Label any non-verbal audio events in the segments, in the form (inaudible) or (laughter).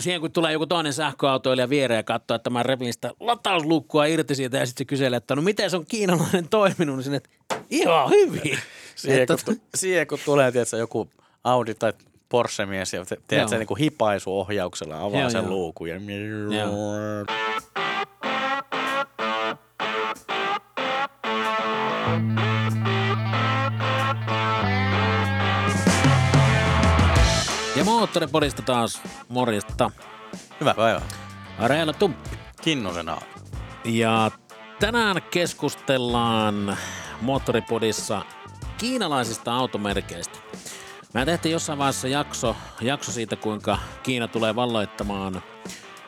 siihen kun tulee joku toinen sähköautoilija viereen ja katsoo, että mä repin sitä latauslukkoa irti siitä ja sitten se kyselee, että no miten se on kiinalainen toiminut, niin sinne, että ihan hyvin. Siihen, että, kun, (laughs) siihen kun tulee tiedätkö, joku Audi tai Porsche-mies ja te- teet Joo. sen niin hipaisuohjauksella, avaa Joo, sen joo. luukun ja... ja moottoripodista taas morjesta. Hyvä päivä. Areella Tumppi. Kinnusen Aadi. Ja tänään keskustellaan Moottoripodissa kiinalaisista automerkeistä. Mä tehtiin jossain vaiheessa jakso, jakso siitä, kuinka Kiina tulee valloittamaan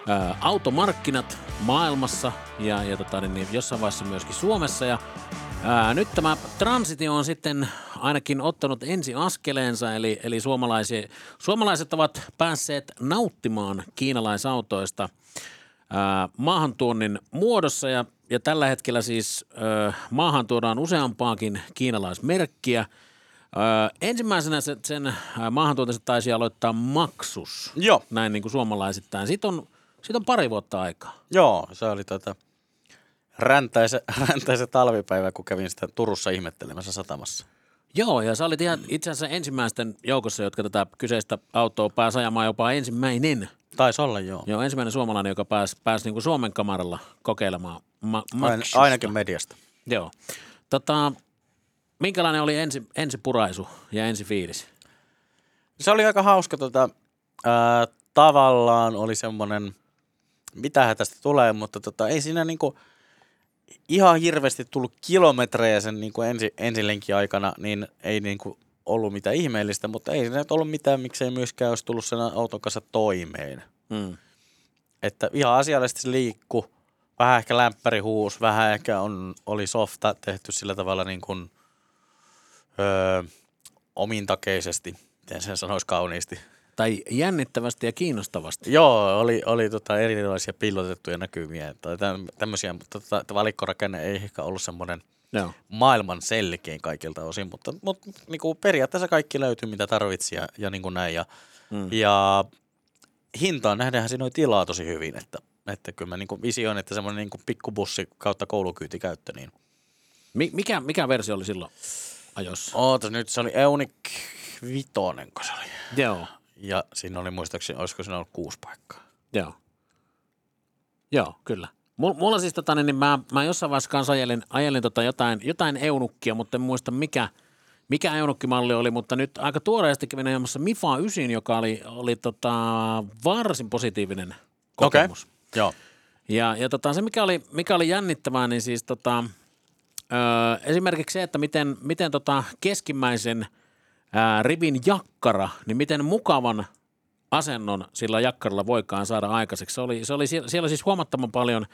ää, automarkkinat maailmassa ja, ja tota, niin, niin, jossain vaiheessa myöskin Suomessa. Ja, ää, nyt tämä transitio on sitten ainakin ottanut ensi askeleensa, eli, eli suomalaisia, suomalaiset ovat päässeet nauttimaan kiinalaisautoista – ää, maahantuonnin muodossa ja, ja tällä hetkellä siis ää, maahan tuodaan useampaakin kiinalaismerkkiä. Ää, ensimmäisenä se, sen ää, maahantuontinsa taisi aloittaa maksus, Joo. näin niin kuin suomalaisittain. Siitä on, siitä on pari vuotta aikaa. Joo, se oli tota räntäisen, (laughs) räntäisen talvipäivä, kun kävin sitä Turussa ihmettelemässä satamassa. Joo, ja sä olit ihan itse asiassa ensimmäisten joukossa, jotka tätä kyseistä autoa pääsi ajamaan jopa ensimmäinen. Taisi olla, joo. Joo, ensimmäinen suomalainen, joka pääsi, pääsi niin kuin Suomen kamaralla kokeilemaan ma- Ain, ainakin mediasta. Joo. Tota, minkälainen oli ensi, ensi puraisu ja ensi fiilis? Se oli aika hauska. Tota, ää, tavallaan oli semmoinen, mitähän tästä tulee, mutta tota, ei siinä niinku ihan hirveästi tullut kilometrejä sen niinku ensi, ensilenkin aikana, niin ei niinku ollut mitään ihmeellistä, mutta ei siinä ollut mitään, miksei myöskään olisi tullut sen auton kanssa toimeen. Mm. Että ihan asiallisesti se liikku, vähän ehkä lämpäri huus, vähän ehkä on, oli softa tehty sillä tavalla niin kuin, öö, omintakeisesti, miten sen sanoisi kauniisti. Tai jännittävästi ja kiinnostavasti. Joo, oli, oli tota erilaisia piilotettuja näkymiä tai täm- tämmöisiä, mutta tota, valikkorakenne ei ehkä ollut semmoinen Joo. maailman selkein kaikilta osin, mutta, mutta niin kuin periaatteessa kaikki löytyi, mitä tarvitsi ja, ja niin kuin näin. Ja, mm. ja hintaan nähdäänhän siinä oli tilaa tosi hyvin, että, että kyllä mä niin kuin visioin, että semmoinen niin kuin pikkubussi kautta koulukyytikäyttö, niin Mi- mikä, mikä versio oli silloin ajossa? ootas nyt, se oli Eunic Vitonen, kun se oli. Joo. Ja siinä oli muistaakseni, olisiko siinä ollut kuusi paikkaa. Joo. Joo, kyllä. Mulla, siis tota, niin mä, mä jossain vaiheessa kanssa ajelin, ajelin tota jotain, jotain eunukkia, mutta en muista mikä, mikä eunukkimalli oli, mutta nyt aika tuoreesti kävin ajamassa Mifa 9, joka oli, oli tota, varsin positiivinen kokemus. Okei. Joo. Ja, ja tota, se, mikä oli, mikä oli jännittävää, niin siis tota, ö, esimerkiksi se, että miten, miten tota keskimmäisen ää, rivin jakkara, niin miten mukavan asennon sillä jakkaralla voikaan saada aikaiseksi. Se oli, se oli siellä, siis huomattavan paljon,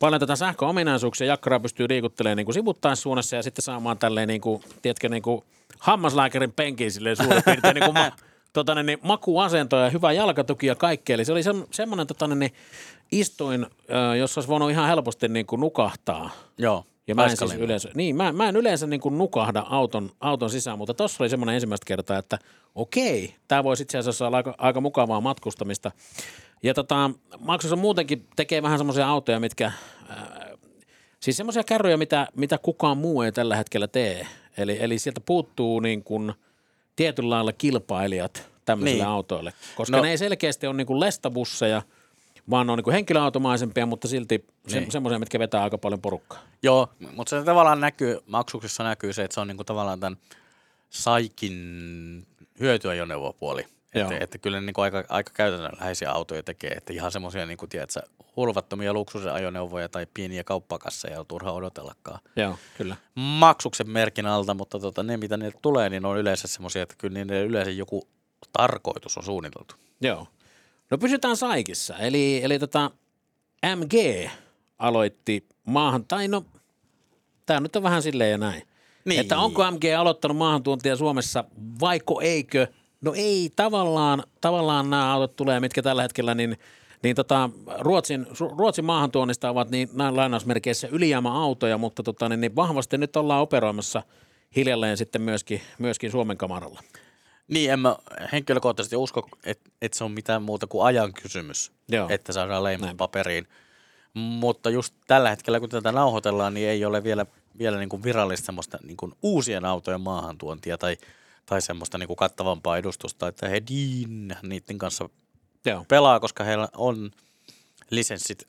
paljon tätä sähköominaisuuksia. Jakkaraa pystyy liikuttelemaan niin kuin sivuttaissuunnassa ja sitten saamaan tälleen, niin kuin, tiedätkö, niin kuin hammaslääkärin penkin silleen suurin piirtein niin kuin ma, (laughs) tota, niin, makuasento ja hyvä jalkatuki ja kaikki. Eli se oli se, semmoinen tota, niin, istuin, ö, jossa olisi voinut ihan helposti niin kuin nukahtaa. Joo. Ja mä en, siis yleensä, niin, mä, mä en yleensä niin kuin nukahda auton, auton sisään, mutta tuossa oli semmoinen ensimmäistä kertaa, että okei, tämä voisi itse asiassa olla aika, aika mukavaa matkustamista. Ja tota, maksussa muutenkin tekee vähän semmoisia autoja, mitkä, äh, siis semmoisia kärryjä, mitä, mitä kukaan muu ei tällä hetkellä tee. Eli, eli sieltä puuttuu niin kuin tietyllä lailla kilpailijat tämmöisille Niin. autoille, koska No- ne ei selkeästi ole niin kuin lestabusseja, vaan ne on niin kuin henkilöautomaisempia, mutta silti se, Niin. semmoisia, mitkä vetää aika paljon porukkaa. Joo, mutta se tavallaan näkyy, maksuksessa näkyy se, että se on niinku tavallaan tämän Saikin hyötyajoneuvopuoli. Että, että kyllä ne niinku aika, aika käytännönläheisiä autoja tekee, että ihan semmoisia niinku, tiedätkö, hulvattomia luksusajoneuvoja tai pieniä kauppakasseja on turha odotellakaan. Joo, kyllä. Maksuksen merkin alta, mutta tota, ne mitä niille tulee, niin on yleensä semmoisia, että kyllä niille yleensä joku tarkoitus on suunniteltu. Joo. No pysytään Saikissa. Eli, eli tota MG aloitti maahan, tai no, tämä nyt on vähän silleen ja näin. Niin. Että onko MG aloittanut maahantuontia Suomessa, vaiko eikö? No ei, tavallaan, tavallaan nämä autot tulee, mitkä tällä hetkellä, niin, niin tota, Ruotsin, Ruotsin maahantuonnista ovat niin näin lainausmerkeissä ylijäämäautoja, mutta tota, niin, niin vahvasti nyt ollaan operoimassa hiljalleen sitten myöskin, myöskin Suomen kamaralla. Niin, en mä henkilökohtaisesti usko, että et se on mitään muuta kuin ajan kysymys, Joo. että saadaan leimat Näin. paperiin. Mutta just tällä hetkellä, kun tätä nauhoitellaan, niin ei ole vielä, vielä niin kuin virallista semmoista niin kuin uusien autojen maahantuontia tai, tai semmoista niin kuin kattavampaa edustusta, että Hedin niiden kanssa Joo. pelaa, koska heillä on lisenssit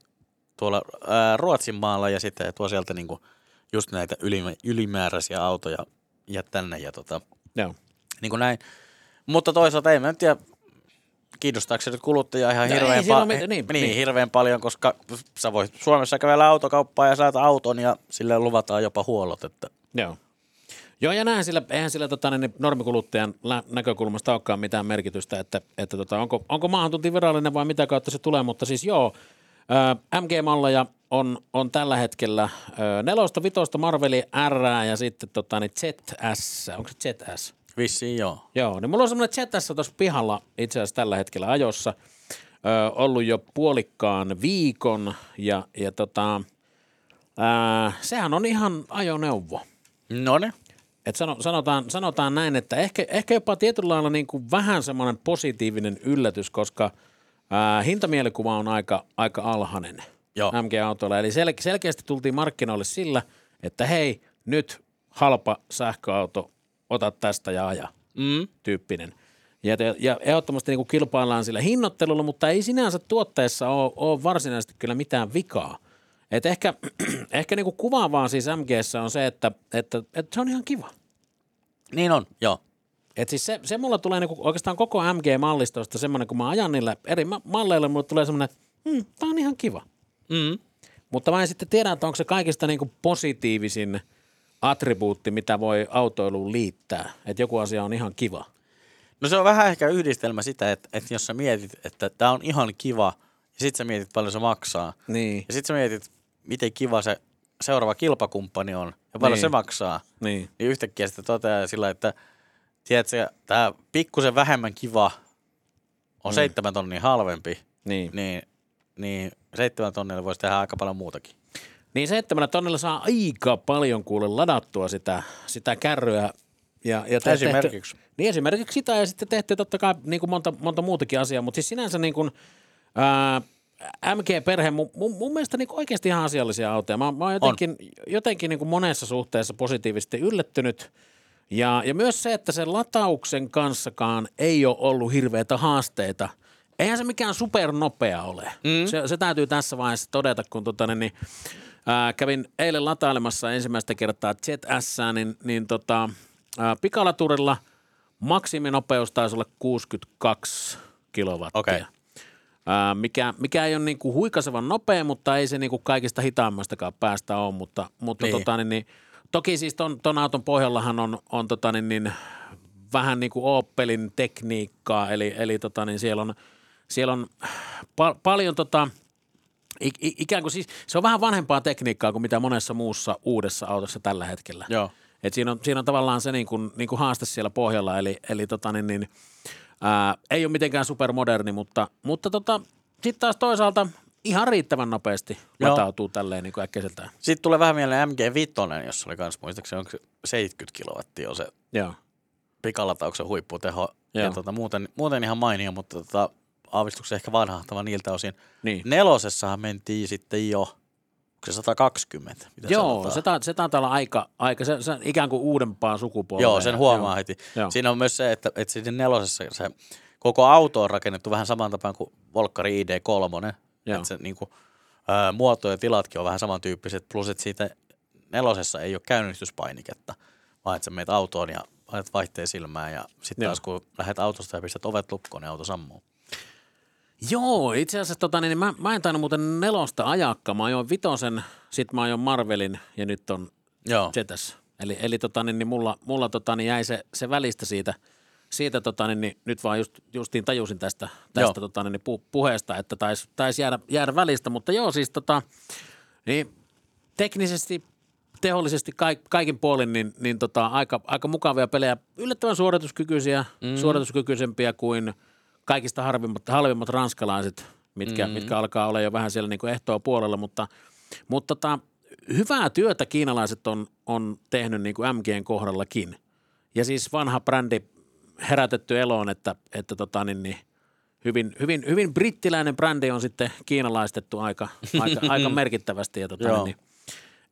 tuolla ää, Ruotsin maalla ja sitten he tuo sieltä niin kuin just näitä ylimä, ylimääräisiä autoja ja tänne ja tota, Joo. niin kuin näin. Mutta toisaalta en mä tiedä, kiinnostaako se nyt kuluttajaa ihan No hirveän, ei pa- mit- niin, niin, niin. hirveän paljon, koska sä voit Suomessa kävellä autokauppaan ja saat auton ja sille luvataan jopa huollot. Että Joo. Joo, ja näin sillä, eihän sillä tota, niin normikuluttajan lä- näkökulmasta olekaan mitään merkitystä, että, että tota, onko, onko maahantunti virallinen vai mitä kautta se tulee, mutta siis joo, ö, MG-malleja on, on tällä hetkellä ö, nelosta, vitosta, Marveli R ja sitten tota, niin ZS, onko se ZS? Vissiin joo. Joo, niin mulla on semmoinen ZS tuossa pihalla itse asiassa tällä hetkellä ajossa, ö, ollut jo puolikkaan viikon ja, ja tota, ää, sehän on ihan ajoneuvo. No ne. Et sano, sanotaan, sanotaan näin, että ehkä, ehkä jopa tietyllä lailla niin kuin vähän semmoinen positiivinen yllätys, koska ää, hintamielikuva on aika, aika alhainen Joo. MG-autoilla. Eli sel, selkeästi tultiin markkinoille sillä, että hei, nyt halpa sähköauto, ota tästä ja aja Mm. tyyppinen. Ja, ja ehdottomasti niin kuin kilpaillaan sillä hinnoittelulla, mutta ei sinänsä tuotteessa ole, ole varsinaisesti kyllä mitään vikaa. Et ehkä (clears throat) ehkä niin kuin kuvaavaa siis MGssä on se, että, että, että se on ihan kiva. Niin on, joo. Et siis se, se mulla tulee niinku oikeastaan koko MG-mallistosta semmoinen, kun mä ajan niillä eri ma- malleilla, mulle tulee semmoinen, hmm, tää on ihan kiva. Mm. Mutta mä en sitten tiedä, että onko se kaikista niinku positiivisin attribuutti, mitä voi autoiluun liittää. Että joku asia on ihan kiva. No se on vähän ehkä yhdistelmä sitä, että, että jos sä mietit, että tämä on ihan kiva, ja sit sä mietit paljon se maksaa, Niin, ja sit sä mietit, miten kiva se seuraava kilpakumppani on, ja paljon Niin. se maksaa, niin, niin yhtäkkiä sitten toteaa sillä, että tiedätkö, tämä pikkusen vähemmän kiva on Mm. seitsemän tonnia halvempi, niin. niin, niin seitsemän tonnilla voisi tehdä aika paljon muutakin. Niin seitsemällä tonnilla saa aika paljon kuule ladattua sitä, sitä kärryä. Ja, ja Esimerkiksi. Tehty, niin esimerkiksi sitä ja sitten tehty totta kai niin kuin monta, monta muutakin asiaa, mutta siis sinänsä niin kuin, ää, MG-perhe mun, mun, mun mielestä niin kuin oikeasti ihan asiallisia autoja. Mä, mä oon jotenkin, jotenkin niin kuin monessa suhteessa positiivisesti yllättynyt. Ja, ja myös se, että sen latauksen kanssakaan ei ole ollut hirveitä haasteita. Eihän se mikään supernopea ole. Mm. Se, se täytyy tässä vaiheessa todeta, kun tota, niin, niin, ää, kävin eilen latailemassa ensimmäistä kertaa ZS, niin, niin tota, ää, pikalaturilla maksiminopeus taisi olla 62 kilowattia. Okei. Ää, mikä, mikä ei ole niinku huikasevan nopea, mutta ei se niinku kaikista hitaammastakaan päästä ole, mutta, mutta Niin. tota, niin, niin, toki siis ton, ton auton pohjallahan on, on tota, niin, niin, vähän niin kuin Opelin tekniikkaa, eli, eli tota, niin siellä on, siellä on pa- paljon tota, i- ikään kuin siis, se on vähän vanhempaa tekniikkaa kuin mitä monessa muussa uudessa autossa tällä hetkellä. Joo. Et siinä, on, siinä on tavallaan se niin kuin, niin kuin haaste siellä pohjalla, eli, eli tota, niin, niin, ää, ei ole mitenkään supermoderni, mutta, mutta tota, sitten taas toisaalta ihan riittävän nopeasti Joo. latautuu tälleen niin kuin äkkiseltään. Sitten tulee vähän mieleen MG5, jossa oli kans muistaakseni, onko se 70 kilowattia on se Joo. pikalatauksen huipputeho. Ja Joo. tota, muuten, muuten ihan mainio, mutta tota, aavistuksen ehkä vanhahtava niiltä osin. Niin. Nelosessahan mentiin sitten jo, onko se 120? Mitä Joo, sanotaan? se, ta, se taitaa olla aika, aika se, se ikään kuin uudempaa sukupolvea. Joo, sen huomaa Joo. heti. Joo. Siinä on myös se, että, että siinä nelosessa se koko auto on rakennettu vähän saman tapaan kuin Volkkari ID3. Joo. Että se niin kuin, ää, muoto ja tilatkin on vähän samantyyppiset, plus että siitä nelosessa ei ole käynnistyspainiketta, vaan että sä meet autoon ja laitat vaihteen silmään ja sitten taas kun lähdet autosta ja pistät ovet lukkoon, niin auto sammuu. Joo, itse asiassa tota, niin mä, mä en tainnut muuten nelosta ajakka. Mä ajoin vitosen, sit mä ajoin Marvelin ja nyt on Joo. Zetas. Eli, eli tota, niin, niin mulla, mulla tota, niin jäi se, se välistä siitä, siitä tota, niin, niin, nyt vaan just, justiin tajusin tästä, tästä Joo. tota, niin, niin pu, puheesta, että taisi tais jäädä, jäädä välistä, mutta joo siis tota, niin teknisesti, tehollisesti kaik, kaikin puolin, niin, niin tota, aika, aika mukavia pelejä, yllättävän suorituskykyisiä, mm. suorituskykyisempiä kuin kaikista harvimmat, halvimmat ranskalaiset, mitkä, mm. mitkä alkaa olla jo vähän siellä niin kuin ehtoa puolella, mutta, mutta tota, hyvää työtä kiinalaiset on, on tehnyt niin kuin MGn kohdallakin. Ja siis vanha brändi, herätetty eloon, että, että tota, niin, niin, hyvin, hyvin, hyvin brittiläinen brändi on sitten kiinalaistettu aika, aika, aika (laughs) merkittävästi. Ja, tota, niin, niin,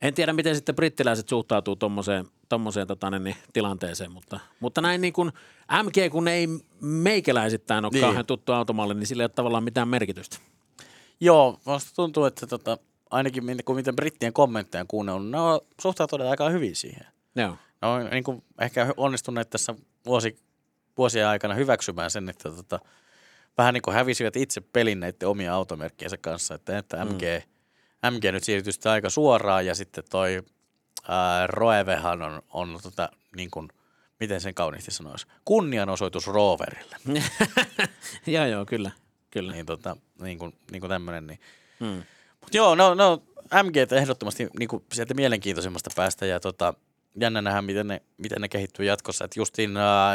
en tiedä, miten sitten brittiläiset suhtautuu tuommoiseen tommoseen, tota, niin, niin, tilanteeseen, mutta, mutta näin niin kuin MG, kun ei meikäläisittäin ole niin. kauhean tuttu automalli, niin sillä ei ole tavallaan mitään merkitystä. Joo, vasta tuntuu, että tota, ainakin kun miten brittien kommentteja kuunnellut, ne on suhtautuneet aika hyvin siihen. Joo. Ne on niin kuin ehkä onnistuneet tässä vuosi, vuosien aikana hyväksymään sen, että tota, vähän niin kuin hävisivät itse pelin näiden omia automerkkiensä kanssa, että, että MG, mm. MG nyt siirtyi sitten aika suoraan ja sitten toi ää, Roevehan on, on tota, niin kuin, miten sen kauniisti sanoisi, kunnianosoitus Roverille. (laughs) joo, joo, kyllä. kyllä. Niin, tota, niin kuin, niin kuin tämmöinen. Niin. Mm. Mut joo, no, no MG ehdottomasti niin kuin sieltä mielenkiintoisemmasta päästä ja tota, jännä nähdä, miten ne, miten ne kehittyy jatkossa. Että justiin ää,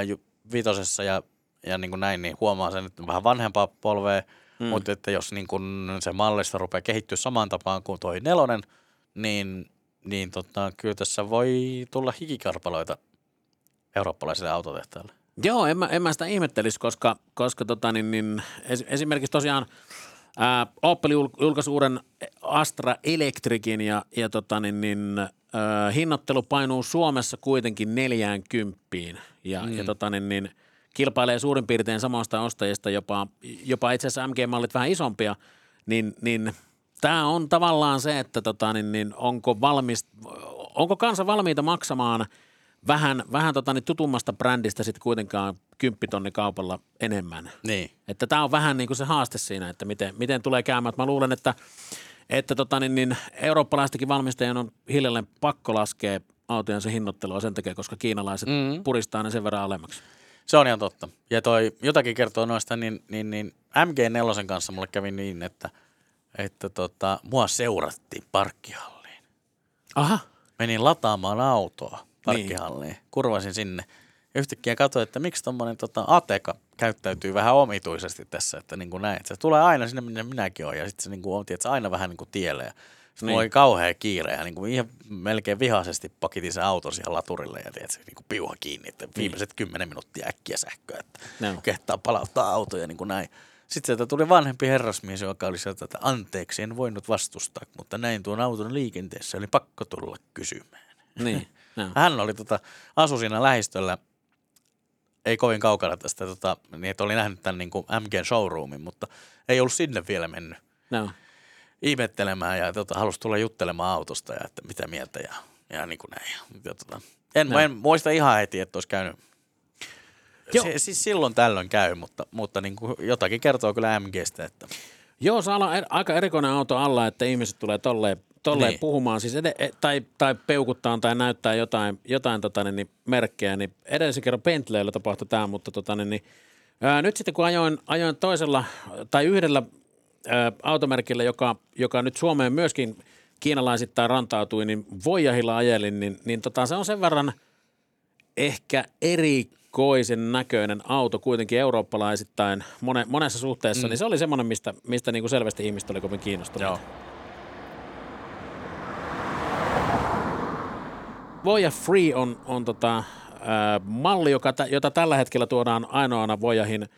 vitosessa ja, ja niin kuin näin, niin huomaa sen, että vähän vanhempaa polvea, mm. mutta että jos niin kuin se mallista rupeaa kehittyä samaan tapaan kuin toi nelonen, niin, niin tota, kyllä tässä voi tulla hikikarpaloita eurooppalaisille autotehtaille. Joo, en mä, en mä sitä ihmettelisi, koska, koska tota, niin, niin, esimerkiksi tosiaan ää, Opel julkaisi uuden Astra Electricin ja, ja tota, niin, niin, ää, hinnoittelu painuu Suomessa kuitenkin 40 ja, mm. ja tota, niin, niin, kilpailee suurin piirtein samoista ostajista, jopa, jopa itse asiassa MG-mallit vähän isompia, niin, niin tämä on tavallaan se, että tota, niin, niin, onko, valmis, onko kansa valmiita maksamaan – vähän, vähän tota, niin tutummasta brändistä sitten kuitenkaan kymppitonni kaupalla enemmän. Niin. Että tämä on vähän niin kuin se haaste siinä, että miten, miten tulee käymään. Mä luulen, että, että tota, niin, niin eurooppalaistakin valmistajien on hiljalleen pakko laskea autojen se hinnoittelua sen takia, koska kiinalaiset mm. puristaa ne sen verran alemmaksi. Se on ihan totta. Ja toi jotakin kertoo noista, niin, niin, niin MG4 kanssa mulle kävi niin, että, että tota, mua seurattiin parkkihalliin. Aha. Menin lataamaan autoa parkkihalliin. Niin. Kurvasin sinne. Ja yhtäkkiä katsoin, että miksi tuommoinen tota, Ateka käyttäytyy vähän omituisesti tässä, että niin kuin näin. Se tulee aina sinne, minne minäkin olen, ja sitten se niin kuin on, tietysti, aina vähän niin kuin tielle. Ja sitten niin. oli kauhea kiire, ja niin kuin ihan melkein vihaisesti pakitin se auto siihen laturille, ja tiedätkö, niin kuin piuha kiinni, että niin. viimeiset kymmenen minuuttia äkkiä sähköä, että no. kehtaa palauttaa autoja niin kuin näin. Sitten sieltä tuli vanhempi herrasmies, joka oli sieltä, että anteeksi, en voinut vastustaa, mutta näin tuon auton liikenteessä, oli pakko tulla kysymään. Niin. No. (laughs) Hän oli tota, asu siinä lähistöllä, ei kovin kaukana tästä, tota, niin että oli nähnyt tämän niin kuin MGn showroomin, mutta ei ollut sinne vielä mennyt. No. Ihmettelemään ja tota, halusi tulla juttelemaan autosta ja että mitä mieltä ja, ja niin kuin näin. Ja, tota, en, no. en muista ihan heti, että olisi käynyt Joo. Se, siis silloin tällöin käy, mutta, mutta niin kuin jotakin kertoo kyllä MGstä. Että. Joo, saa olla er, aika erikoinen auto alla, että ihmiset tulee tolleen tolleen niin. puhumaan, siis ed- e- tai, tai peukuttaa tai näyttää jotain, jotain tota, niin, niin, merkkejä, niin edellisen kerran Bentleyllä tapahtui tämä, mutta tota, niin, niin, ää, nyt sitten kun ajoin, ajoin toisella tai yhdellä ää, automerkillä, joka, joka nyt Suomeen myöskin kiinalaisittain rantautui, niin Voijahilla ajelin, niin, niin tota, se on sen verran ehkä erikoisen näköinen auto kuitenkin eurooppalaisittain mone, monessa suhteessa, mm. niin se oli semmoinen, mistä, mistä niin kuin selvästi ihmiset oli kovin kiinnostuneet. Joo. Voya Free on, on tota, äh, malli, joka, jota tällä hetkellä tuodaan ainoana Voyahin äh,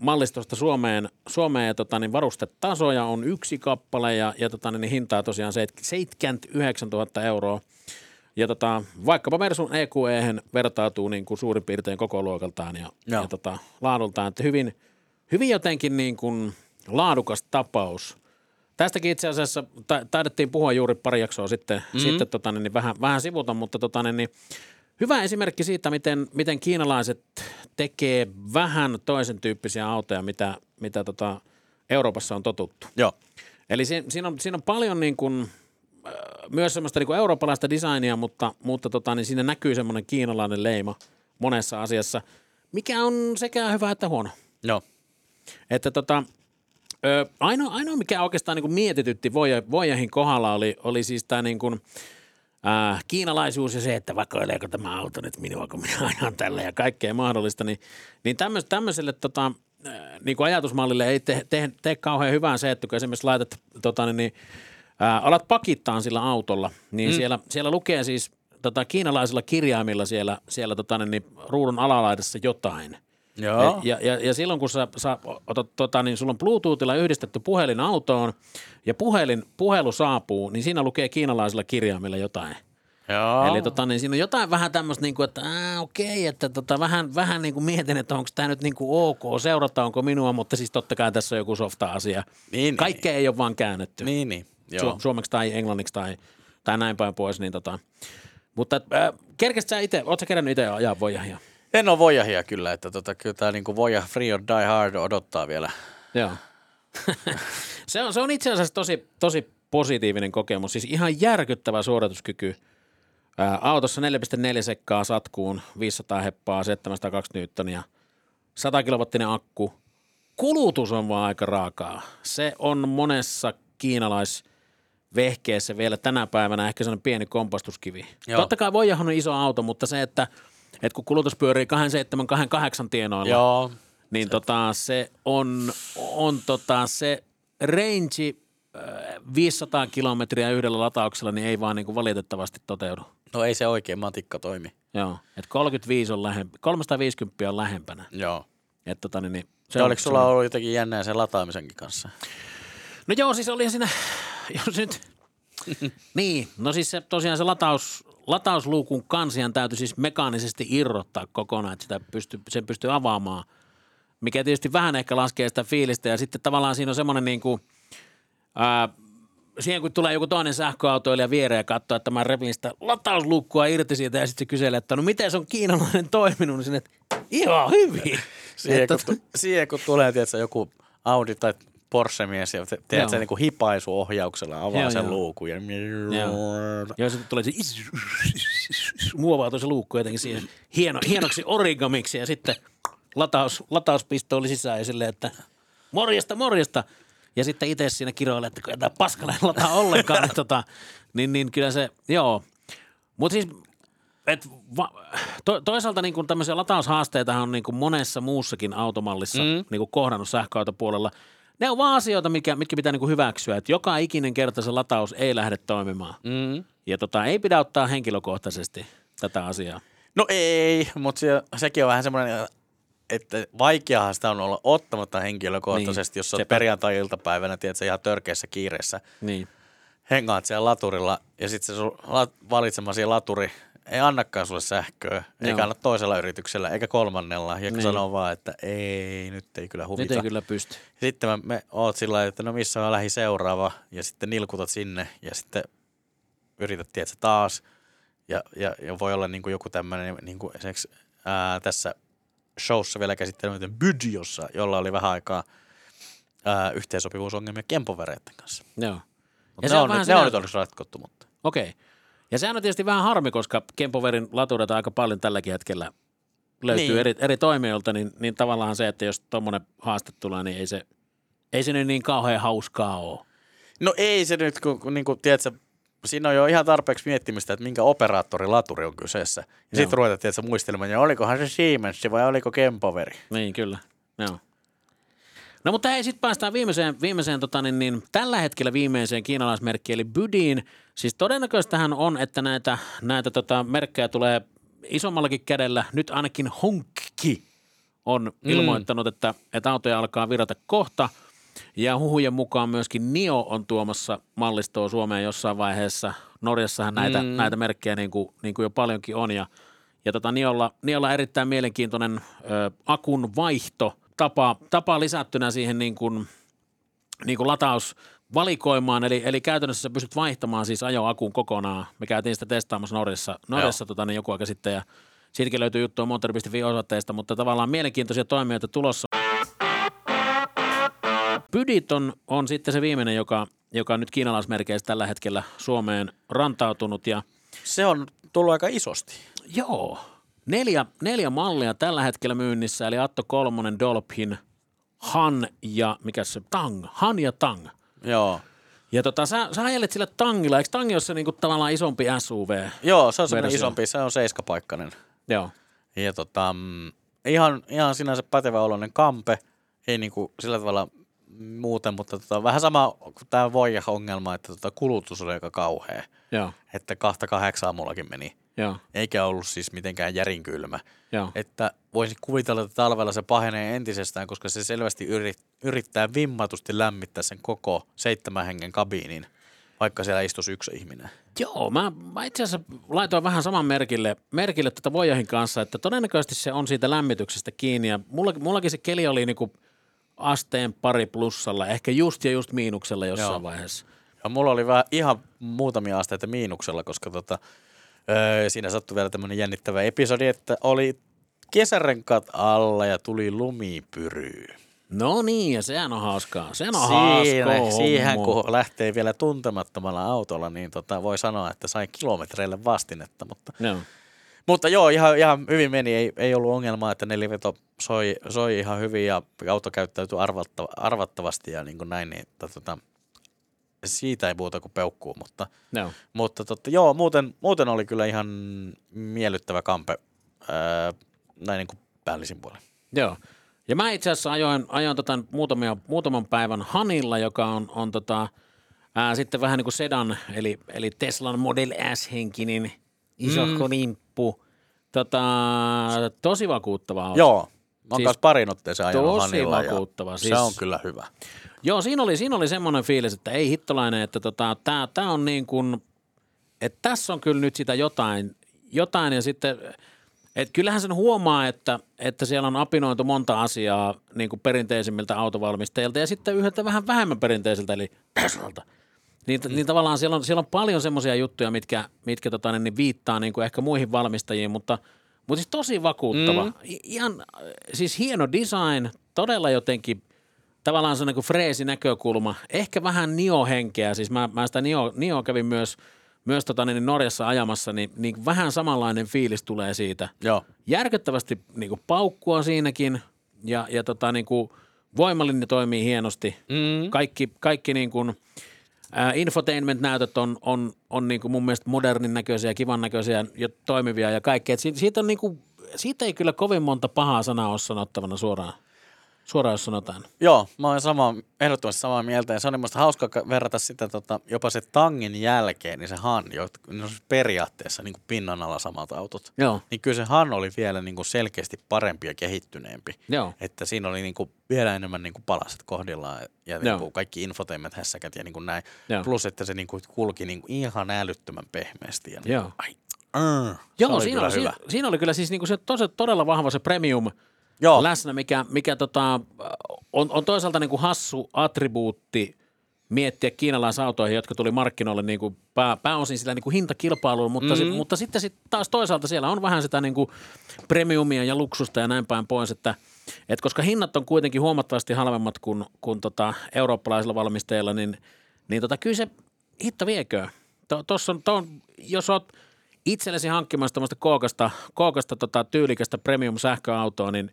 mallistosta Suomeen, Suomeen ja tota, niin varustetasoja on yksi kappale ja, ja tota, niin hintaa tosiaan 79 000 euroa. Ja tota, vaikkapa Mersun EQE vertautuu niin kuin suurin piirtein koko luokaltaan ja, ja tota, laadultaan, että hyvin, hyvin jotenkin niin kuin laadukas tapaus – Tästäkin itse asiassa ta- taidettiin puhua juuri pari jaksoa sitten, mm-hmm. sitten tota, niin, niin vähän, vähän sivuta, mutta tota, niin, niin, hyvä esimerkki siitä, miten, miten kiinalaiset tekee vähän toisen tyyppisiä autoja, mitä, mitä tota, Euroopassa on totuttu. Joo. Eli si- siinä, on, siinä on paljon niin kuin, äh, myös semmoista niin kuin eurooppalaista designia, mutta, mutta tota, niin siinä näkyy semmoinen kiinalainen leima monessa asiassa, mikä on sekä hyvä että huono. Joo. Että tota, Ö, ainoa, ainoa, mikä oikeastaan niin mietitytti Voja, Vojahin kohdalla oli, oli siis tämä niin kuin, äh, kiinalaisuus ja se, että vakoileeko tämä auto nyt minua, kun minä ajan tällä ja kaikkea mahdollista, niin, niin tämmöis, tämmöiselle tota, äh, niin kuin ajatusmallille ei tee, te, te kauhean hyvää se, että kun esimerkiksi laitat, tota, niin, niin, äh, alat pakittaan sillä autolla, niin mm. siellä, siellä lukee siis tota, kiinalaisilla kirjaimilla siellä, siellä tota, niin, ruudun alalaidassa jotain. Joo. Ja, ja, ja silloin kun sä, sä otat, tota, niin sulla on Bluetoothilla yhdistetty puhelin autoon ja puhelin, puhelu saapuu, niin siinä lukee kiinalaisilla kirjaimilla jotain. Joo. Eli tota, niin siinä on jotain vähän tämmöistä, niin kuin, että ää, okei, että tota, vähän, vähän niin kuin mietin, että onko tämä nyt niin kuin ok, seurataanko minua, mutta siis totta kai tässä on joku softa-asia. Niin, Kaikkea ei ole vaan käännetty. Niin, niin. Joo. Su- suomeksi tai englanniksi tai, tai näin päin pois. Niin tota. Mutta äh, kerkesit sä itse, ootko sä kerännyt itse ajaa vojahia? En ole Vojahia kyllä, että tota, kyllä tämä niinku Voja Free or Die Hard odottaa vielä. Joo. (laughs) se, on, se on itse asiassa tosi, tosi positiivinen kokemus, siis ihan järkyttävä suorituskyky. Ää, autossa 4,4 sekkaa satkuun, 500 heppaa, 720 newtonia, 100 kilowattinen akku. Kulutus on vaan aika raakaa. Se on monessa kiinalaisvehkeessä vielä tänä päivänä ehkä sellainen pieni kompostuskivi. Joo. Totta kai Voijahan on iso auto, mutta se, että, että kun kulutus pyörii 27-28 tienoilla, Joo. niin tota, se on, on tota, se range äh, 500 kilometriä yhdellä latauksella, niin ei vaan niin kuin valitettavasti toteudu. No ei se oikein matikka toimi. Joo, että 35 on lähempi, 350 on lähempänä. Joo. Et tota, niin, niin, Se oliko sulla ollut jotenkin jännää sen lataamisenkin kanssa? No joo, siis oli siinä, (laughs) jos nyt, (laughs) niin, no siis se, tosiaan se lataus, latausluukun kansian täytyy siis mekaanisesti irrottaa kokonaan, että sitä pystyy, sen pystyy avaamaan, mikä tietysti vähän ehkä laskee sitä fiilistä ja sitten tavallaan siinä on semmoinen niin kuin, ää, siihen kun tulee joku toinen sähköautoilija viereen ja katsoo, että mä repin sitä latausluukkua irti siitä ja sitten se kyselee, että no miten se on kiinalainen toiminut, niin sinne, että ihan hyvin. Siihen, kun, siihen kun tulee tiedätkö, joku Audi tai Porsche-mies ja te- teet sen niin hipaisuohjauksella, avaa Joo, sen joo. luukun ja... Joo, sitten tulee se muovautuu se luukku jotenkin siihen hieno, hienoksi origamiksi ja sitten lataus, latauspistooli sisään ja silleen, että morjesta, morjesta. Ja sitten itse siinä kiroilee, että kun tämä paskalla ei lataa ollenkaan, niin, tota, niin, niin kyllä se, joo. Mutta siis, et va, to, toisaalta niin tämmöisiä lataushaasteita on niin monessa muussakin automallissa mm. niin kohdannut sähköautopuolella. Ne on vaan asioita, mikä, mitkä pitää niin kuin hyväksyä, että joka ikinen kerta se lataus ei lähde toimimaan. Mm. Ja tota, ei pidä ottaa henkilökohtaisesti tätä asiaa. No ei, mutta se, sekin on vähän semmoinen, että vaikeahan sitä on olla ottamatta henkilökohtaisesti, Niin, jos sepä. perjantai-iltapäivänä, tiedätkö, ihan törkeässä kiireessä, Niin. hengaat siellä laturilla ja sitten se sun valitsemasi laturi ei annakaan sulle sähköä, eikä Joo. anna toisella yrityksellä, eikä kolmannella, ja Niin. niin. sanoo vaan, että ei, nyt ei kyllä Nyt huvita. ei kyllä pysty. Sitten mä, me oot sillä lailla, että no missä on lähi seuraava, ja sitten nilkutat sinne, ja sitten yrität, tiedätkö, taas, ja, ja, ja voi olla niin kuin joku tämmöinen, niin kuin esimerkiksi ää, tässä showssa vielä käsittelemätön Bydjossa, jolla oli vähän aikaa ää, yhteensopivuusongelmia kempovereiden kanssa. Joo. Mutta se ne, on on, nyt, ne on nyt onneksi ratkottu, mutta Okei. Ja sehän on tietysti vähän harmi, koska Kempoverin latureita aika paljon tälläkin hetkellä löytyy Niin. eri, eri toimijoilta, niin, niin tavallaan se, että jos tuommoinen haaste tulee, niin ei se, ei se nyt niin kauhean hauskaa ole. No ei se nyt, kun, kun niin kuin, tiedätkö, siinä on jo ihan tarpeeksi miettimistä, että minkä operaattorin laturi on kyseessä. Ja sitten ruvetaan, tiedätkö, muistelemaan, ja olikohan se Siemens vai oliko Kempoveri. Niin, kyllä. Joo. No mutta hei, sitten päästään viimeiseen, viimeiseen tota, niin, niin, tällä hetkellä viimeiseen kiinalaismerkkiin, eli Bydiin. Siis todennäköistähän on, että näitä, näitä tota, merkkejä tulee isommallakin kädellä. Nyt ainakin Honkki on mm. ilmoittanut, että, että autoja alkaa virata kohta. Ja huhujen mukaan myöskin NIO on tuomassa mallistoa Suomeen jossain vaiheessa. Norjassahan näitä, mm. näitä merkkejä niin kuin, niin kuin jo paljonkin on. Ja, ja tota Niolla, Niolla erittäin mielenkiintoinen ö, akun vaihto tapa, tapa lisättynä siihen niin kuin, niin kuin latausvalikoimaan, eli, eli käytännössä sä pystyt vaihtamaan siis ajoakun kokonaan. Me käytiin sitä testaamassa Norjassa, Norjassa tota, niin joku aika sitten ja siitäkin löytyy juttua moottori.fi osoitteesta, mutta tavallaan mielenkiintoisia toimijoita tulossa. Pydit on, on sitten se viimeinen, joka, joka nyt kiinalaismerkeissä tällä hetkellä Suomeen rantautunut ja Se on tullut aika isosti. Joo. Neljä, neljä mallia tällä hetkellä myynnissä, eli Atto Kolmonen, Dolphin, Han ja mikä se, Tang, Han ja Tang. Joo. Ja tota, sä, sä ajelet sillä Tangilla, eikö Tangi ole se niinku tavallaan isompi SUV? Joo, se on semmoinen isompi, se on seiskapaikkainen. Joo. Ja tota, mm, ihan, ihan sinänsä pätevä oloinen kampe, ei niinku sillä tavalla muuten, mutta tota, vähän sama kuin tämä Voija-ongelma, että tota, kulutus oli aika kauhea. Joo. Että kahta kahdeksaa mullakin meni. Joo, eikä ollut siis mitenkään järinkylmä. joo. Että voisin kuvitella, että talvella se pahenee entisestään, koska se selvästi yrit, yrittää vimmatusti lämmittää sen koko seitsemän hengen kabiinin, vaikka siellä istuisi yksi ihminen. Joo, mä, mä itse asiassa laitoin vähän saman merkille, merkille tätä Voyahin kanssa, että todennäköisesti se on siitä lämmityksestä kiinni. Ja mulla, mullakin se keli oli niinku asteen pari plussalla, ehkä just ja just miinuksella jossain Joo. vaiheessa. Ja mulla oli vähän ihan muutamia asteita miinuksella, koska tota, öö, siinä sattui vielä tämmöinen jännittävä episodi, että oli kesärenkaat alla ja tuli lumipyry. No niin, ja sehän on hauskaa. Sehän on Siinä, hauskaa siihen kun lähtee vielä tuntemattomalla autolla, niin tota, voi sanoa, että sai kilometreille vastinetta. Mutta, Joo. mutta joo, ihan, ihan hyvin meni. Ei, ei ollut ongelmaa, että neliveto soi, soi ihan hyvin ja auto käyttäytyi arvattava, arvattavasti ja niin kuin näin. Niin, tota, siitä ei puhuta kuin peukkuu, mutta, Joo. mutta totta, joo, muuten, muuten oli kyllä ihan miellyttävä kampe ää, näin niin kuin päällisin puolin. Joo. Ja mä itse asiassa ajoin, ajoin tota muutamia, muutaman päivän Hanilla, joka on, on tota, ää, sitten vähän niin kuin sedan, eli, eli Teslan Model S-henkinen isohko mm. nimppu. Tota, tosi vakuuttava auto. Joo, mä oon Siis parin otteeseen ajanut tosi vakuuttava, se siis- on kyllä hyvä. Joo, siinä oli, siinä oli semmoinen fiilis, että ei hittolainen, että tota, tämä tää on niin kuin, että tässä on kyllä nyt sitä jotain, jotain ja sitten, että kyllähän sen huomaa, että, että siellä on apinoitu monta asiaa niin kuin perinteisimmiltä autovalmistajilta ja sitten yhdeltä vähän vähemmän perinteisiltä, eli Teslalta. Niin, niin tavallaan siellä on, siellä on paljon semmoisia juttuja, mitkä, mitkä tota, niin, niin viittaa niin kuin ehkä muihin valmistajiin, mutta, mutta siis tosi vakuuttava. Mm. Ihan, äh, siis hieno design, todella jotenkin tavallaan se niin kuin freesi näkökulma, ehkä vähän Nio-henkeä, siis mä, mä sitä Nio, Nio kävin myös, myös tota, niin Norjassa ajamassa, niin, niin vähän samanlainen fiilis tulee siitä. Joo, Järkyttävästi niin kuin paukkua siinäkin ja, ja tota, niin kuin voimallinen toimii hienosti. Mm. Kaikki, kaikki niin kuin, ää, infotainment-näytöt on, on, on niin kuin mun mielestä modernin näköisiä, kivan näköisiä ja toimivia ja kaikkea. Siitä, siitä, on niin kuin, siitä ei kyllä kovin monta pahaa sanaa ole sanottavana suoraan, suoraan jos sanotaan. Joo, mä oon sama, ehdottomasti samaa mieltä. Ja se on musta hauska ka- verrata sitä tota, jopa se tangin jälkeen, niin se Han, jo, ne on siis periaatteessa niin kuin pinnan alla samat autot. Joo, Niin kyllä se Han oli vielä niin kuin selkeästi parempi ja kehittyneempi. joo. Että siinä oli niin kuin vielä enemmän niin kuin palaset kohdillaan ja niin kuin kaikki infotainment-hässäkät ja niin kuin näin. Joo. Plus, että se niin kuin kulki niin kuin ihan älyttömän pehmeästi. Ja niin Joo. kuin, ai, mm, Joo, se oli siinä, hyvä. siinä, siinä oli kyllä siis niinku se tosi, todella vahva se premium Joo, läsnä, mikä, mikä tota, on, on toisaalta niinku hassu attribuutti miettiä kiinalaisautoihin, jotka tuli markkinoille niinku pää, pääosin sillä niinku hintakilpailulla, mutta, mm-hmm. sit, mutta sitten sit taas toisaalta siellä on vähän sitä niinku premiumia ja luksusta ja näin päin pois, että et koska hinnat on kuitenkin huomattavasti halvemmat kuin, kuin tota eurooppalaisilla valmistajilla, niin, niin tota, kyllä se hitto viekö. Tuossa on, to, jos oot itsellesi hankkimassa tämmöistä kookasta, kookasta tota, tyylikästä premium-sähköautoa, niin,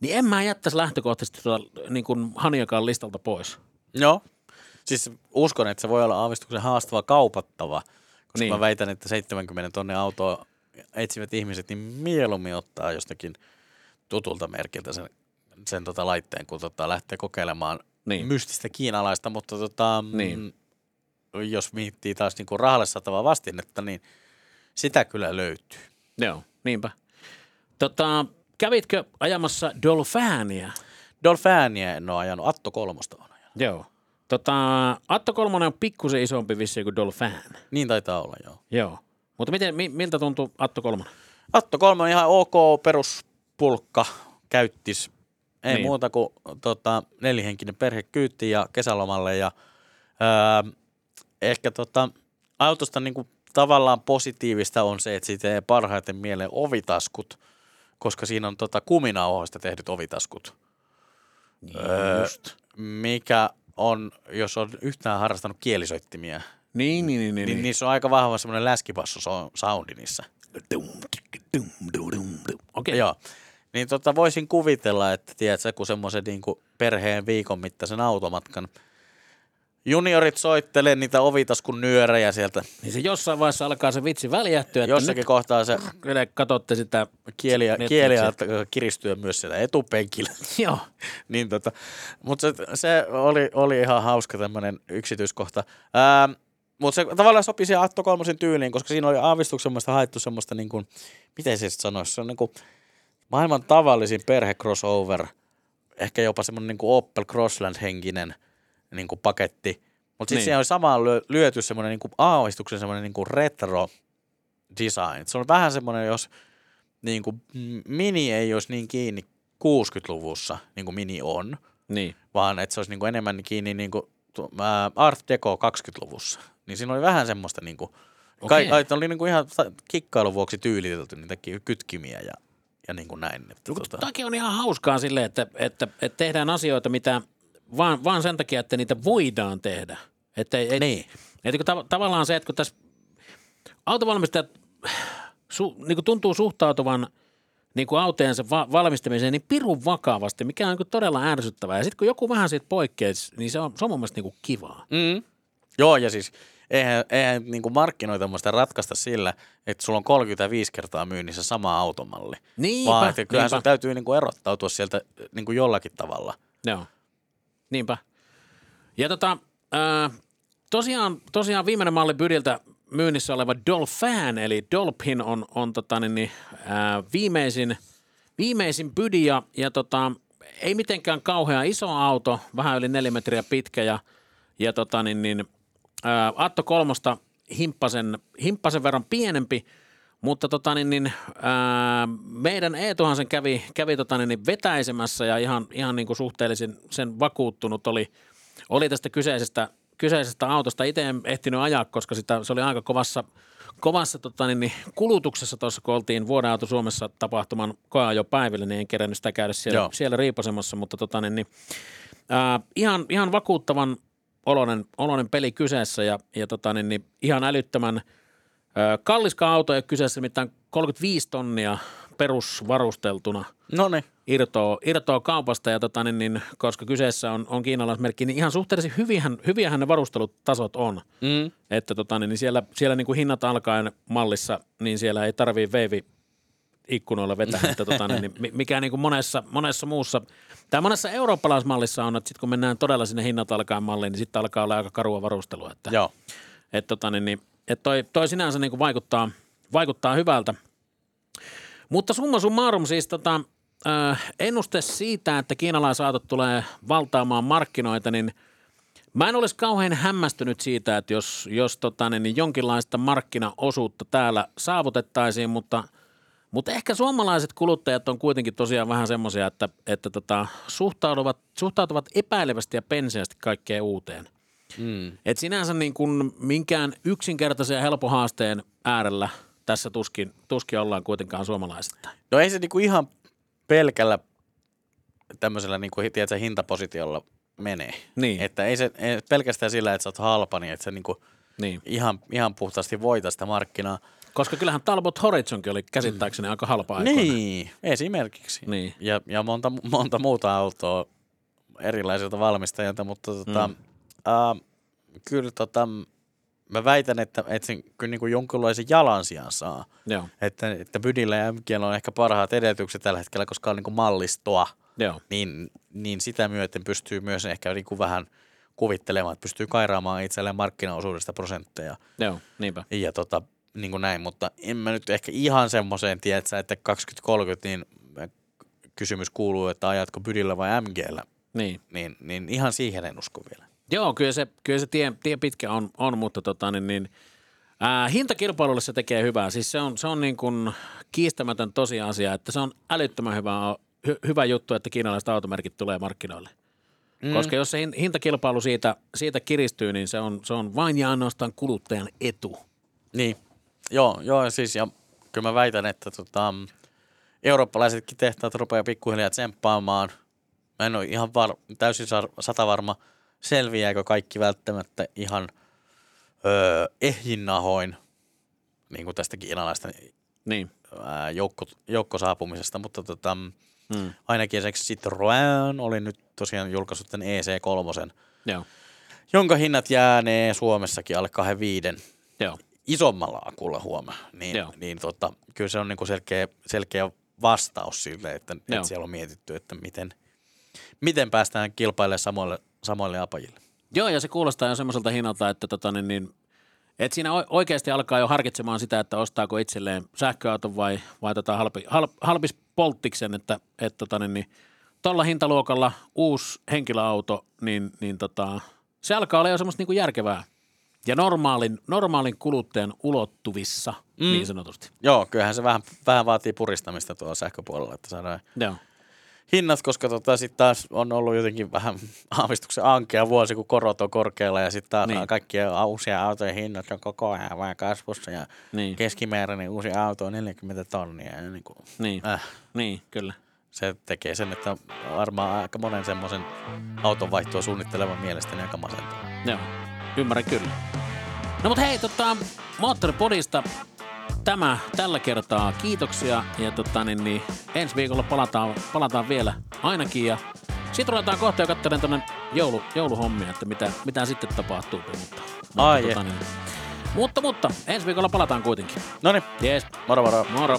niin en mä jättäisi lähtökohtaisesti tota, niin kuin Haniakaan listalta pois. Joo. Siis uskon, että se voi olla aavistuksen haastava kaupattava, koska Niin. mä väitän, että 70 tonne autoa etsivät ihmiset niin mieluummin ottaa jostakin tutulta merkiltä sen, sen tota laitteen, kun tota lähtee kokeilemaan Niin. mystistä kiinalaista, mutta tota, Niin. niin. jos miettii taas niin kuin rahalle saatavaa vastinetta, niin sitä kyllä löytyy. Joo, niinpä. Tota, kävitkö ajamassa Dolphania? Dolphania en ole ajanut, Atto kolmosta on ajanut. Joo. Tota, Atto Kolmonen on pikkusen isompi vissi kuin Dolphin. Niin taitaa olla, joo. Joo. Mutta miten, mi, miltä tuntuu Atto Kolmonen? Atto kolme on ihan ok peruspulkka, käyttis. Ei Niin. niin. muuta kuin tota, nelihenkinen perhe kyytti ja kesälomalle. Ja, ää, ehkä tota, autosta niinku, tavallaan positiivista on se, että siitä ei parhaiten mieleen ovitaskut, koska siinä on tota, kuminauhoista tehdyt ovitaskut. Öö, Just. Mikä on, jos on yhtään harrastanut kielisoittimia, Niin, niin, niin. niin, niin, niin niissä on aika vahva semmoinen läskipassu soundi niissä. Okei. Joo. Niin tota voisin kuvitella, että tiedätkö, kun semmoisen niin perheen viikon mittaisen automatkan juniorit soittelee niitä ovitaskun nyörejä sieltä. Niin se jossain vaiheessa alkaa se vitsi väljähtyä, Jossakin nyt kohtaa se te katsotte sitä, kieli, Netflixiä. kieli alkaa kiristyä myös siellä etupenkillä. (laughs) joo, niin tota, mutta se, se oli, oli ihan hauska tämmöinen yksityiskohta. Ää, Mutta se tavallaan sopi siihen Atto kolmosen tyyliin, koska siinä oli aavistuksemmasta haettu semmoista, niin kuin, miten se sanoisi, se on niin kuin maailman tavallisin perhe crossover, ehkä jopa semmoinen niin kuin Opel Crossland-henkinen niin kuin paketti. Mutta sitten Niin. siihen oli samaan lyö- lyöty semmoinen niin aavistuksen semmoinen niin kuin retro design. Se on vähän semmoinen, jos niin kuin mini ei olisi niin kiinni 60-luvussa, niin kuin mini on, Niin. vaan että se olisi niin kuin enemmän kiinni niin kuin, ää, Art Deco 20-luvussa. Niin siinä oli vähän semmoista, niin kuin, Okei. kai, että oli niin kuin ihan kikkailun vuoksi tyylitelty niitä ki- kytkimiä ja, ja niin kuin näin. Että, No, Toki on ihan hauskaa silleen, että, että, että tehdään asioita, mitä vaan, vaan sen takia, että niitä voidaan tehdä. Että, et, Niin. että kun tav- tavallaan se, että kun tässä autovalmistajat su, niin kuin tuntuu suhtautuvan niin kuin autojensa va- valmistamiseen niin pirun vakavasti, mikä on niin kuin todella ärsyttävää. Ja sitten kun joku vähän siitä poikkeaa, niin se on, se on mun mielestä niin kuin kivaa. Mm. Joo, ja siis eihän, eihän niin kuin markkinoita muista ratkaista sillä, että sulla on 35 kertaa myynnissä sama automalli. Niinpä, Vaan että kyllähän niinpä. sun täytyy niin kuin erottautua sieltä niin kuin jollakin tavalla. Joo, niinpä. Ja tota, ää, tosiaan, tosiaan viimeinen malli Bydiltä myynnissä oleva Dolphin, eli Dolphin on, on tota, niin, niin, ää, viimeisin, viimeisin Bydi ja, ja tota, ei mitenkään kauhean iso auto, vähän yli neljä metriä pitkä ja, ja tota, niin, niin, ää, Atto kolmosta himppasen, himppasen verran pienempi, mutta tota, niin, niin, ää, meidän Eetuhan sen kävi, kävi tota, niin, niin vetäisemässä ja ihan, ihan niin kuin suhteellisen sen vakuuttunut oli, oli tästä kyseisestä, kyseisestä autosta. Itse en ehtinyt ajaa, koska sitä, se oli aika kovassa, kovassa tota, niin, niin, kulutuksessa tuossa, kun oltiin vuoden auto Suomessa tapahtuman koeajopäivillä, niin en kerännyt sitä käydä siellä, Joo. siellä riipasemassa, mutta tota, niin, niin, ää, ihan, ihan vakuuttavan oloinen, oloinen peli kyseessä ja, ja tota, niin, niin, ihan älyttömän ää, kalliskaan auto ei ole kyseessä, nimittäin 35 tonnia perusvarusteltuna No niin. irtoaa, irtoaa kaupasta, ja tota, niin, niin, koska kyseessä on, on kiinalaismerkki, niin ihan suhteellisen hyviähän, hyviähän ne varustelutasot on. Mm. Että tota, niin, niin siellä, siellä niin kuin hinnat alkaen mallissa, niin siellä ei tarvii veivi ikkunoilla vetää, (laughs) että tota, niin, niin, mi- mikä niin kuin monessa, monessa muussa, tai monessa eurooppalaismallissa on, että sitten kun mennään todella sinne hinnat alkaen malliin, niin sitten alkaa olla aika karua varustelua. Että, Joo. että tota, niin, niin, et toi, toi sinänsä niin vaikuttaa, vaikuttaa hyvältä. Mutta summa summarum siis tota, äh, ennuste siitä, että kiinalaisautot tulee valtaamaan markkinoita, niin mä en olisi kauhean hämmästynyt siitä, että jos, jos tota, niin jonkinlaista markkinaosuutta täällä saavutettaisiin, mutta, mutta ehkä suomalaiset kuluttajat on kuitenkin tosiaan vähän semmoisia, että, että tota, suhtautuvat, suhtautuvat epäilevästi ja penseästi kaikkeen uuteen. Mm. Et sinänsä niin kuin minkään yksinkertaisen ja helpon haasteen äärellä tässä tuskin, tuskin ollaan kuitenkaan suomalaisittain. No ei se niinku ihan pelkällä tämmöisellä niinku, tiedätkö, hintapositiolla mene. Niin. Että ei se ei pelkästään sillä, että sä oot halpa, niin että sä niinku Niin. ihan, ihan puhtaasti voita sitä markkinaa. Koska kyllähän Talbot Horizonkin oli käsittääkseni aika halpa aikoina. Niin, esimerkiksi. Niin. Ja, ja monta, monta muuta autoa erilaisilta valmistajilta, mutta tota, mm. Äh, kyllä tota, mä väitän, että, että sen kyllä niin kuin jonkinlaisen jalansijan saa. Joo, Että, että Bydillä ja MGllä on ehkä parhaat edellytykset tällä hetkellä, koska on niin kuin mallistoa, joo, niin, niin sitä myöten pystyy myös ehkä niin kuin vähän kuvittelemaan, että pystyy kairaamaan itselleen markkinaosuudesta prosentteja joo, niinpä. ja tota, niin kuin näin, mutta en mä nyt ehkä ihan semmoiseen, tiedätkö, että 2030, niin kysymys kuuluu, että ajatko Bydillä vai MGllä, Niin. niin, niin ihan siihen en usko vielä. Joo, kyllä se, kyllä se tie, tie pitkä on, on mutta tota, niin, niin, ää, hintakilpailulle se tekee hyvää. Siis se on, se on niin kuin kiistämätön tosiasia, että se on älyttömän hyvä, hy, hyvä juttu, että kiinalaiset automerkit tulee markkinoille. Mm. Koska jos se hin- hintakilpailu siitä, siitä kiristyy, niin se on, se on vain ja ainoastaan kuluttajan etu. Niin, joo, joo siis ja kyllä mä väitän, että tota, eurooppalaisetkin tehtaat rupeaa pikkuhiljaa tsemppaamaan. Mä en ole ihan var, täysin sar, satavarma, selviääkö kaikki välttämättä ihan öö, ehjinnahoin, niin kuin tästä kiinalaista Niin. ää, joukko, joukkosaapumisesta, mutta tota, Mm. ainakin se Citroën oli nyt tosiaan julkaissut tämän EC3, Joo, jonka hinnat jäänee Suomessakin alle 25 joo, isommalla akulla huomaa, niin, Joo. niin tota, kyllä se on niinku selkeä, selkeä vastaus sille, että, Joo. että siellä on mietitty, että miten, miten päästään kilpailemaan samoille, samoille apajille. Joo, ja se kuulostaa jo semmoiselta hinnalta, että tota, niin, niin, Et siinä oikeasti alkaa jo harkitsemaan sitä, että ostaako itselleen sähköauton vai, vai tota halpi, hal, halpis polttiksen, että et tota, niin, niin, tuolla hintaluokalla uusi henkilöauto, niin, niin tota, se alkaa olla jo semmoista niinku järkevää ja normaalin, normaalin kuluttajan ulottuvissa mm. niin sanotusti. Joo, kyllähän se vähän, vähän vaatii puristamista tuolla sähköpuolella, että saadaan Joo. Hinnat, koska tota, sitten taas on ollut jotenkin vähän (laughs) aavistuksen ankea vuosi, kun korot on korkealla ja sitten taas Niin. kaikkien uusia autojen hinnat on koko ajan vaan kasvussa ja Niin. niin. keskimääräinen uusi auto on 40 tonnia. Ja niin kuin, Niin, äh, niin kyllä. se tekee sen, että varmaan aika monen semmoisen auton vaihtoa suunnittelevan mielestäni aika masentava. Joo, ymmärrän kyllä. No mutta hei, tota, Moottoripodista tämä tällä kertaa. Kiitoksia ja tota, niin, niin, ensi viikolla palataan, palataan vielä ainakin ja sitten ruvetaan kohta jo katselemaan tuonne joulu, jouluhommia, että mitä, mitä sitten tapahtuu. Mutta, Ai mutta, niin, mutta, mutta ensi viikolla palataan kuitenkin. No niin, Jees, moro moro. moro.